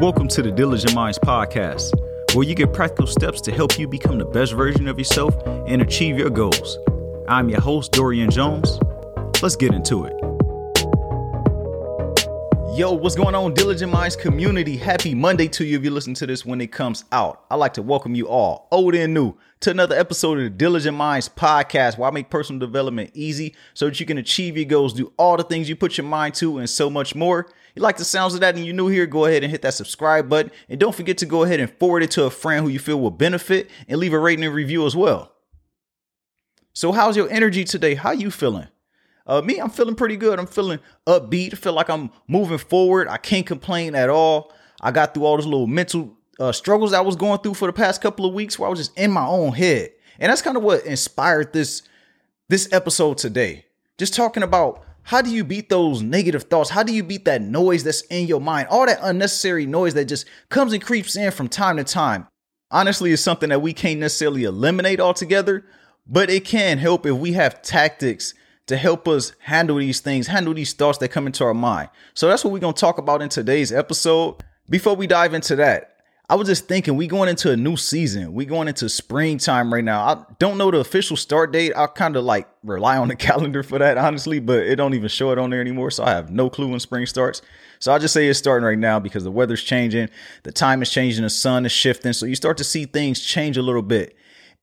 Welcome to the Diligent Minds Podcast, where you get practical steps to help you become the best version of yourself and achieve your goals. I'm your host, Dorian Jones. Let's get into it. Yo, what's going on, Diligent Minds community? Happy Monday to you if you listen to this when it comes out. I'd like to welcome you all, old and new, to another episode of the Diligent Minds podcast, where I make personal development easy so that you can achieve your goals, do all the things you put your mind to, and so much more. You like the sounds of that and you're new here, go ahead and hit that subscribe button. And don't forget to go ahead and forward it to a friend who you feel will benefit and leave a rating and review as well. So, how's your energy today? How you feeling? Uh, me, I'm feeling pretty good. I'm feeling upbeat. I feel like I'm moving forward. I can't complain at all. I got through all those little mental uh, struggles I was going through for the past couple of weeks where I was just in my own head. And that's kind of what inspired this this episode today. Just talking about how do you beat those negative thoughts? How do you beat that noise that's in your mind? All that unnecessary noise that just comes and creeps in from time to time. Honestly, it's something that we can't necessarily eliminate altogether, but it can help if we have tactics to help us handle these things, handle these thoughts that come into our mind. So that's what we're going to talk about in today's episode. Before we dive into that, I was just thinking we going into a new season. We going into springtime right now. I don't know the official start date. I kind of like rely on the calendar for that, honestly, but it don't even show it on there anymore. So I have no clue when spring starts. So I just say it's starting right now because the weather's changing, the time is changing, the sun is shifting. So you start to see things change a little bit.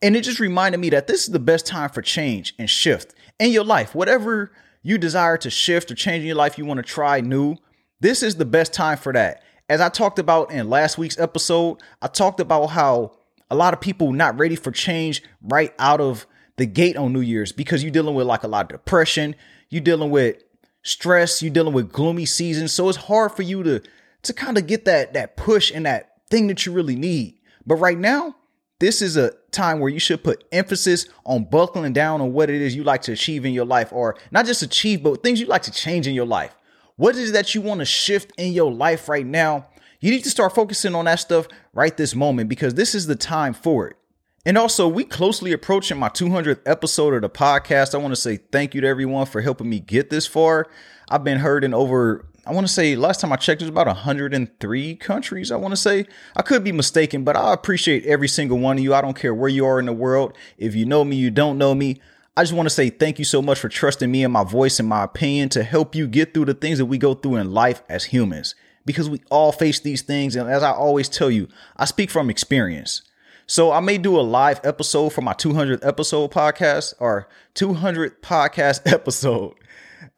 And it just reminded me that this is the best time for change and shift in your life. Whatever you desire to shift or change in your life, you want to try new, this is the best time for that. As I talked about in last week's episode, I talked about how a lot of people not ready for change right out of the gate on New Year's because you're dealing with like a lot of depression, you're dealing with stress, you're dealing with gloomy seasons. So it's hard for you to to kind of get that that push and that thing that you really need. But right now, this is a time where you should put emphasis on buckling down on what it is you like to achieve in your life, or not just achieve, but things you like to change in your life. What is it that you want to shift in your life right now? You need to start focusing on that stuff right this moment because this is the time for it. And also, we closely approaching my 200th episode of the podcast. I want to say thank you to everyone for helping me get this far. I've been heard in over I want to say last time I checked, it was about 103 countries. I want to say I could be mistaken, but I appreciate every single one of you. I don't care where you are in the world. If you know me, you don't know me. I just want to say thank you so much for trusting me and my voice and my opinion to help you get through the things that we go through in life as humans because we all face these things. And as I always tell you, I speak from experience. So I may do a live episode for my 200th episode podcast or 200th podcast episode.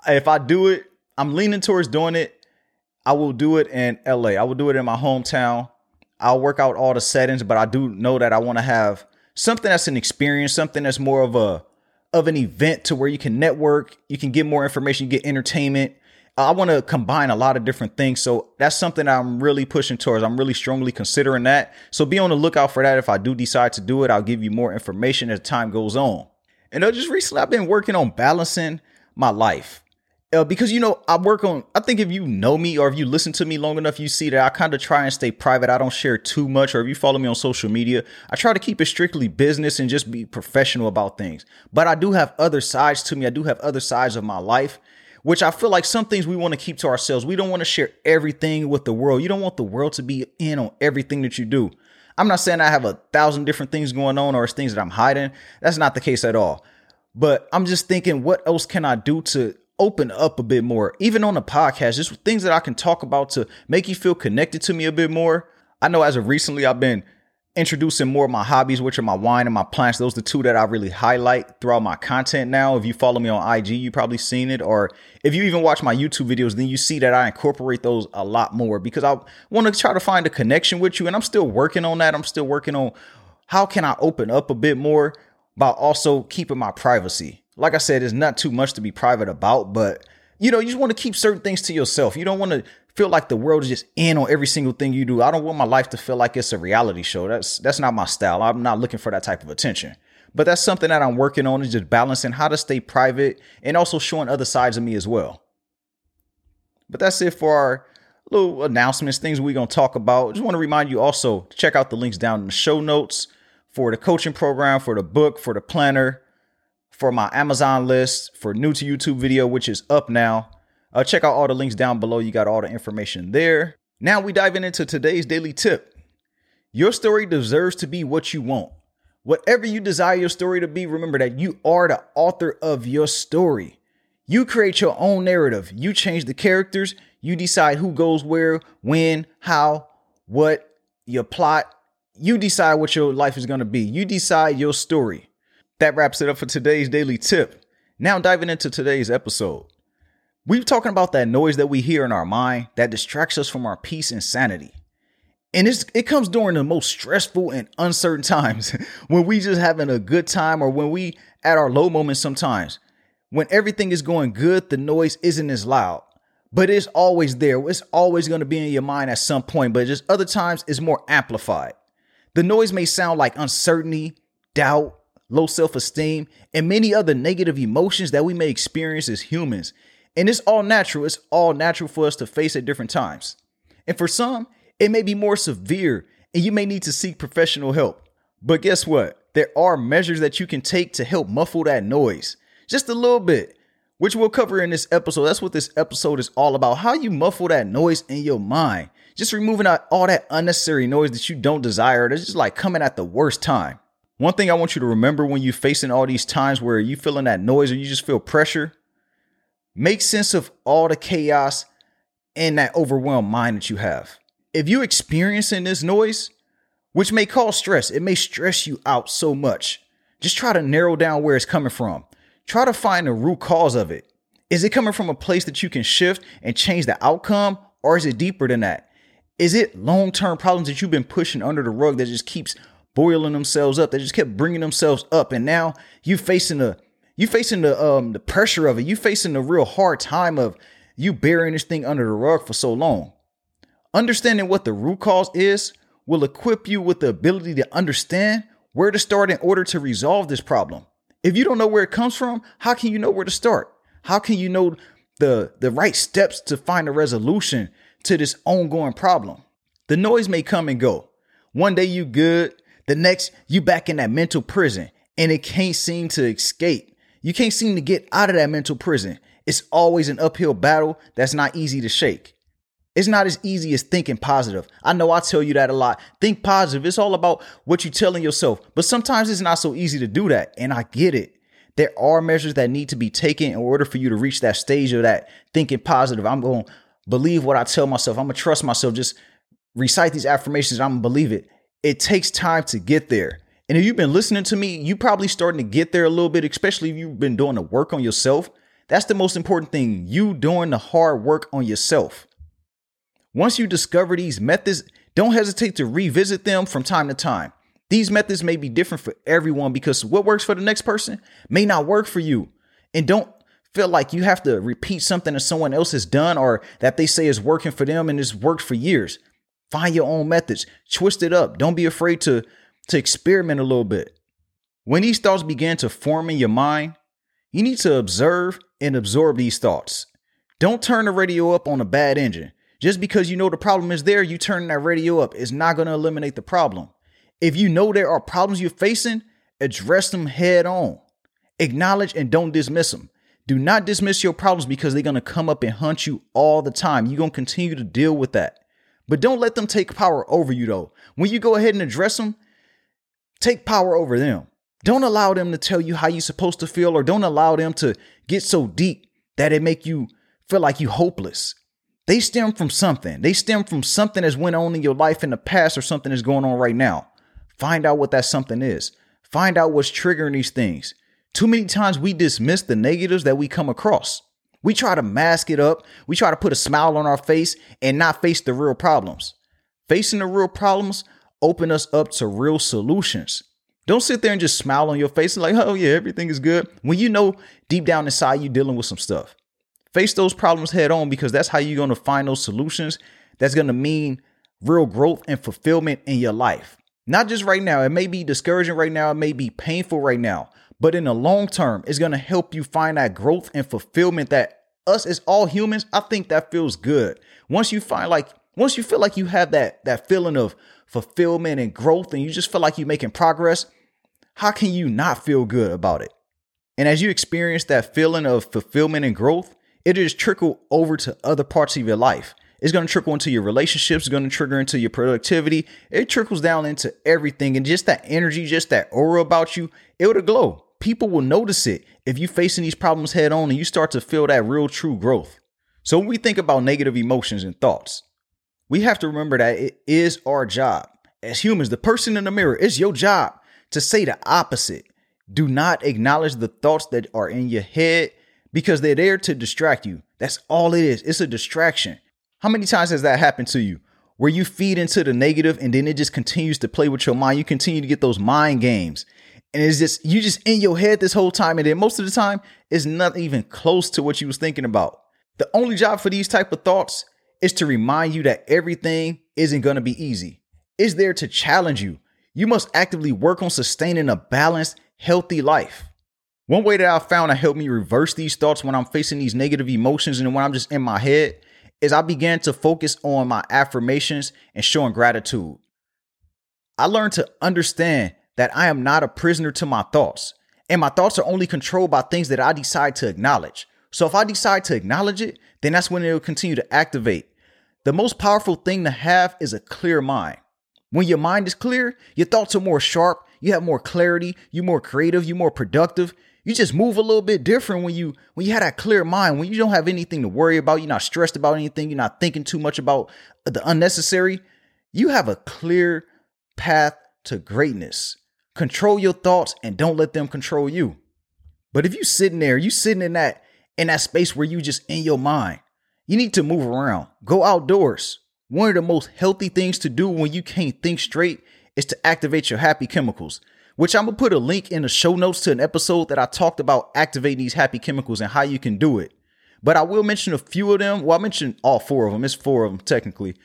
If I do it, I'm leaning towards doing it. I will do it in LA. I will do it in my hometown. I'll work out all the settings, but I do know that I want to have something that's an experience, something that's more of a of an event to where you can network, you can get more information, you get entertainment. I want to combine a lot of different things. So that's something I'm really pushing towards. I'm really strongly considering that. So be on the lookout for that. If I do decide to do it, I'll give you more information as time goes on. And just recently, I've been working on balancing my life uh, because you know I work on. I think if you know me or if you listen to me long enough, you see that I kind of try and stay private. I don't share too much. Or if you follow me on social media, I try to keep it strictly business and just be professional about things. But I do have other sides to me. I do have other sides of my life, which I feel like some things we want to keep to ourselves. We don't want to share everything with the world. You don't want the world to be in on everything that you do. I'm not saying I have a thousand different things going on or it's things that I'm hiding. That's not the case at all. But I'm just thinking, what else can I do to open up a bit more, even on the podcast, just things that I can talk about to make you feel connected to me a bit more. I know as of recently, I've been introducing more of my hobbies, which are my wine and my plants. Those are the two that I really highlight throughout my content now. If you follow me on IG, you probably seen it. Or if you even watch my YouTube videos, then you see that I incorporate those a lot more because I want to try to find a connection with you. And I'm still working on that. I'm still working on how can I open up a bit more by also keeping my privacy like I said, it's not too much to be private about, but you know, you just want to keep certain things to yourself. You don't want to feel like the world is just in on every single thing you do. I don't want my life to feel like it's a reality show. That's that's not my style. I'm not looking for that type of attention. But that's something that I'm working on is just balancing how to stay private and also showing other sides of me as well. But that's it for our little announcements, things we're going to talk about. Just want to remind you also to check out the links down in the show notes for the coaching program, for the book, for the planner, for my Amazon list for new to YouTube video, which is up now. Uh, check out all the links down below. You got all the information there. Now we diving into today's daily tip. Your story deserves to be what you want. Whatever you desire your story to be, remember that you are the author of your story. You create your own narrative. You change the characters. You decide who goes where, when, how, what, your plot. You decide what your life is going to be. You decide your story. That wraps it up for today's daily tip. Now, diving into today's episode. We're talking about that noise that we hear in our mind that distracts us from our peace and sanity. And it comes during the most stressful and uncertain times when we just having a good time or when we at our low moments sometimes. When everything is going good, the noise isn't as loud, but it's always there. It's always going to be in your mind at some point, but just other times it's more amplified. The noise may sound like uncertainty, doubt, low self esteem, and many other negative emotions that we may experience as humans. And it's all natural. It's all natural for us to face at different times. And for some, it may be more severe and you may need to seek professional help. But guess what? There are measures that you can take to help muffle that noise just a little bit, which we'll cover in this episode. That's what this episode is all about how you muffle that noise in your mind. Just removing out all that unnecessary noise that you don't desire. That's just like coming at the worst time. One thing I want you to remember when you're facing all these times where you're feeling that noise or you just feel pressure Make sense of all the chaos and that overwhelmed mind that you have. If you're experiencing this noise, which may cause stress, it may stress you out so much. Just try to narrow down where it's coming from. Try to find the root cause of it. Is it coming from a place that you can shift and change the outcome, or is it deeper than that? Is it long term problems that you've been pushing under the rug that just keeps boiling themselves up, They just kept bringing themselves up, and now you facing a you facing the um the pressure of it. You facing the real hard time of you burying this thing under the rug for so long. Understanding what the root cause is will equip you with the ability to understand where to start in order to resolve this problem. If you don't know where it comes from, how can you know where to start? How can you know the the right steps to find a resolution to this ongoing problem? The noise may come and go. One day you good, the next you back in that mental prison and it can't seem to escape. You can't seem to get out of that mental prison. It's always an uphill battle that's not easy to shake. It's not as easy as thinking positive. I know I tell you that a lot. Think positive. It's all about what you're telling yourself. But sometimes it's not so easy to do that. And I get it. There are measures that need to be taken in order for you to reach that stage of that thinking positive. I'm going to believe what I tell myself. I'm going to trust myself. Just recite these affirmations. I'm going to believe it. It takes time to get there. And if you've been listening to me, you probably starting to get there a little bit, especially if you've been doing the work on yourself. That's the most important thing. You doing the hard work on yourself. Once you discover these methods, don't hesitate to revisit them from time to time. These methods may be different for everyone because what works for the next person may not work for you. And don't feel like you have to repeat something that someone else has done or that they say is working for them and it's worked for years. Find your own methods, twist it up. Don't be afraid to to experiment a little bit. When these thoughts begin to form in your mind, you need to observe and absorb these thoughts. Don't turn the radio up on a bad engine. Just because you know the problem is there, you turn that radio up is not going to eliminate the problem. If you know there are problems you're facing, address them head on. Acknowledge and don't dismiss them. Do not dismiss your problems because they're going to come up and hunt you all the time. You're going to continue to deal with that. But don't let them take power over you, though. When you go ahead and address them, Take power over them. Don't allow them to tell you how you're supposed to feel or don't allow them to get so deep that it make you feel like you hopeless. They stem from something. They stem from something that's went on in your life in the past or something that's going on right now. Find out what that something is. Find out what's triggering these things. Too many times we dismiss the negatives that we come across. We try to mask it up. We try to put a smile on our face and not face the real problems. Facing the real problems open us up to real solutions. Don't sit there and just smile on your face and like, oh yeah, everything is good. When you know deep down inside you're dealing with some stuff. Face those problems head on because that's how you're to find those solutions. That's to mean real growth and fulfillment in your life. Not just right now. It may be discouraging right now. It may be painful right now. But in the long term, it's going to help you find that growth and fulfillment that us as all humans, I think that feels good. Once you find like, once you feel like you have that, that feeling of fulfillment and growth and you just feel like you're making progress, how can you not feel good about it? And as you experience that feeling of fulfillment and growth, it just trickle over to other parts of your life. It's going to trickle into your relationships, it's going to trigger into your productivity. It trickles down into everything. And just that energy, just that aura about you, it'll glow. People will notice it if you're facing these problems head on and you start to feel that real true growth. So when we think about negative emotions and thoughts, we have to remember that it is our job. As humans, the person in the mirror, it's your job to say the opposite. Do not acknowledge the thoughts that are in your head because they're there to distract you. That's all it is. It's a distraction. How many times has that happened to you? Where you feed into the negative and then it just continues to play with your mind. You continue to get those mind games. And it's just you just in your head this whole time. And then most of the time, it's not even close to what you was thinking about. The only job for these type of thoughts is to remind you that everything isn't going to be easy. It's there to challenge you. You must actively work on sustaining a balanced, healthy life. One way that I found to help me reverse these thoughts when I'm facing these negative emotions and when I'm just in my head is I began to focus on my affirmations and showing gratitude. I learned to understand that I am not a prisoner to my thoughts, and my thoughts are only controlled by things that I decide to acknowledge. So if I decide to acknowledge it, then that's when it will continue to activate. The most powerful thing to have is a clear mind. When your mind is clear, your thoughts are more sharp, you have more clarity, you're more creative, you're more productive. You just move a little bit different when you when you have that clear mind, when you don't have anything to worry about, you're not stressed about anything, you're not thinking too much about the unnecessary. You have a clear path to greatness. Control your thoughts and don't let them control you. But if you sitting there, you sitting in that in that space where you just in your mind. You need to move around. Go outdoors. One of the most healthy things to do when you can't think straight is to activate your happy chemicals, which I'm gonna put a link in the show notes to an episode that I talked about activating these happy chemicals and how you can do it. But I will mention a few of them. Well, I mentioned all four of them. It's four of them technically.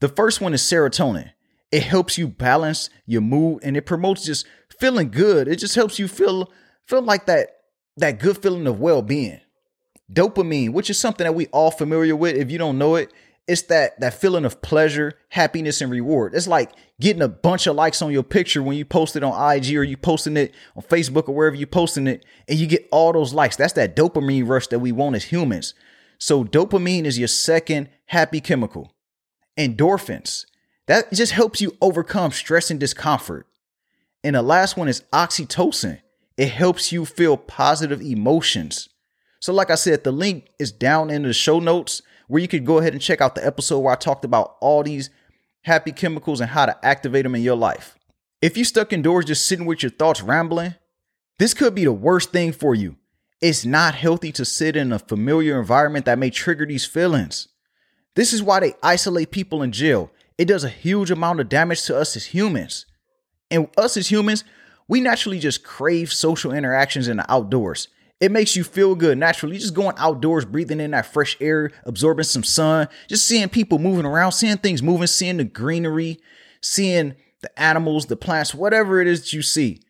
The first one is serotonin. It helps you balance your mood and it promotes just feeling good. It just helps you feel feel like that that good feeling of well-being. Dopamine, which is something that we all familiar with. If you don't know it, it's that that feeling of pleasure, happiness, and reward. It's like getting a bunch of likes on your picture when you post it on IG or you posting it on Facebook or wherever you posting it, and you get all those likes. That's that dopamine rush that we want as humans. So dopamine is your second happy chemical. Endorphins. That just helps you overcome stress and discomfort. And the last one is oxytocin. It helps you feel positive emotions. So, like I said, the link is down in the show notes where you could go ahead and check out the episode where I talked about all these happy chemicals and how to activate them in your life. If you're stuck indoors just sitting with your thoughts rambling, this could be the worst thing for you. It's not healthy to sit in a familiar environment that may trigger these feelings. This is why they isolate people in jail. It does a huge amount of damage to us as humans. And us as humans, we naturally just crave social interactions in the outdoors. It makes you feel good naturally. Just going outdoors, breathing in that fresh air, absorbing some sun, just seeing people moving around, seeing things moving, seeing the greenery, seeing the animals, the plants, whatever it is that you see.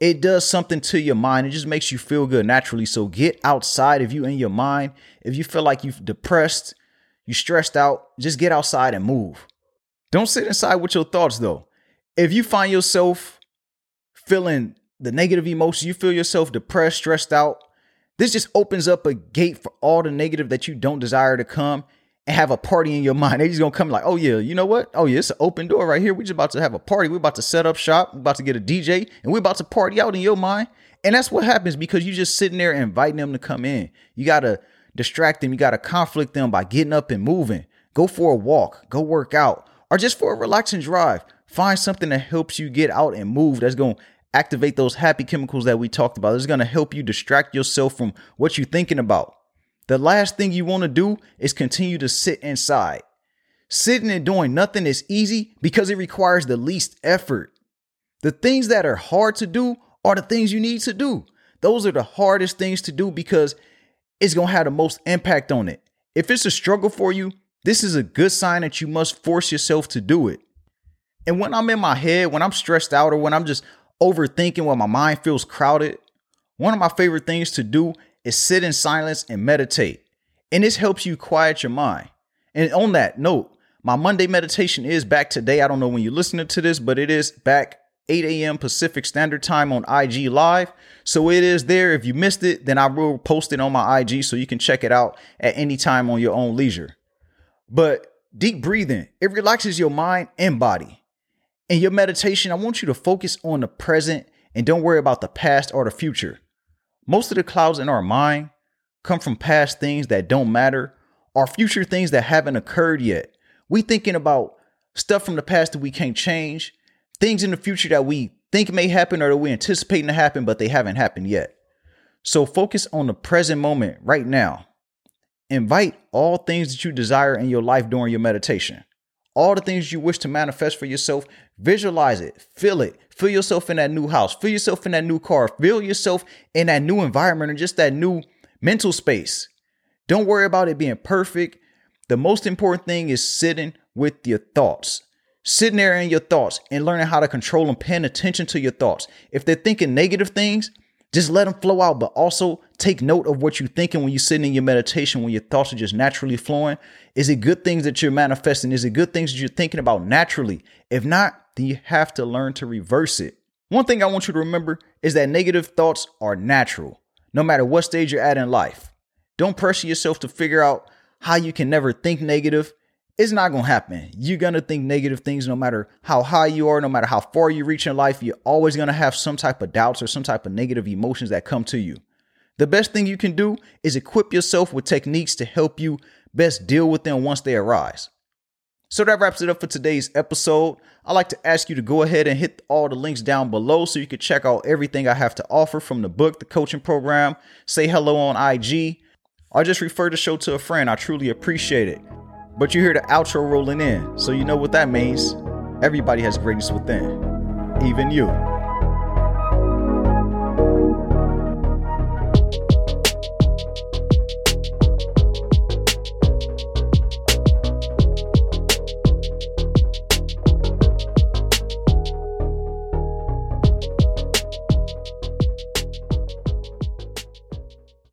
It does something to your mind. It just makes you feel good naturally. So get outside if you in your mind. If you feel like you're depressed, you're stressed out, just get outside and move. Don't sit inside with your thoughts though. If you find yourself feeling the negative emotions, you feel yourself depressed, stressed out, this just opens up a gate for all the negative that you don't desire to come and have a party in your mind. They just gonna come like, oh yeah, you know what? Oh yeah, it's an open door right here. We just about to have a party. We're about to set up shop. We're about to get a DJ, and we're about to party out in your mind. And that's what happens because you're just sitting there inviting them to come in. You gotta distract them. You gotta conflict them by getting up and moving. Go for a walk. Go work out, or just for a relaxing drive. Find something that helps you get out and move. That's gonna activate those happy chemicals that we talked about. It's going to help you distract yourself from what you're thinking about. The last thing you want to do is continue to sit inside. Sitting and doing nothing is easy because it requires the least effort. The things that are hard to do are the things you need to do. Those are the hardest things to do because it's going to have the most impact on it. If it's a struggle for you, this is a good sign that you must force yourself to do it. And when I'm in my head, when I'm stressed out, or when I'm just overthinking when my mind feels crowded, one of my favorite things to do is sit in silence and meditate. And this helps you quiet your mind. And on that note, my Monday meditation is back today. I don't know when you're listening to this, but it is back 8 a.m. Pacific Standard Time on IG Live. So it is there. If you missed it, then I will post it on my IG so you can check it out at any time on your own leisure. But deep breathing, it relaxes your mind and body. In your meditation, I want you to focus on the present and don't worry about the past or the future. Most of the clouds in our mind come from past things that don't matter or future things that haven't occurred yet. We thinking about stuff from the past that we can't change, things in the future that we think may happen or that we're anticipating to happen, but they haven't happened yet. So focus on the present moment right now. Invite all things that you desire in your life during your meditation. All the things you wish to manifest for yourself, visualize it, feel it, feel yourself in that new house, feel yourself in that new car, feel yourself in that new environment or just that new mental space. Don't worry about it being perfect. The most important thing is sitting with your thoughts sitting there in your thoughts and learning how to control them, paying attention to your thoughts. If they're thinking negative things, just let them flow out, but also take note of what you're thinking when you're sitting in your meditation, when your thoughts are just naturally flowing. Is it good things that you're manifesting? Is it good things that you're thinking about naturally? If not, then you have to learn to reverse it. One thing I want you to remember is that negative thoughts are natural, no matter what stage you're at in life. Don't pressure yourself to figure out how you can never think negative it's not to happen. You're to think negative things no matter how high you are, no matter how far you reach in life. You're always to have some type of doubts or some type of negative emotions that come to you. The best thing you can do is equip yourself with techniques to help you best deal with them once they arise. So that wraps it up for today's episode. I'd like to ask you to go ahead and hit all the links down below so you can check out everything I have to offer from the book, the coaching program, say hello on IG, or just refer the show to a friend. I truly appreciate it. But you hear the outro rolling in, so you know what that means. Everybody has greatness within, even you.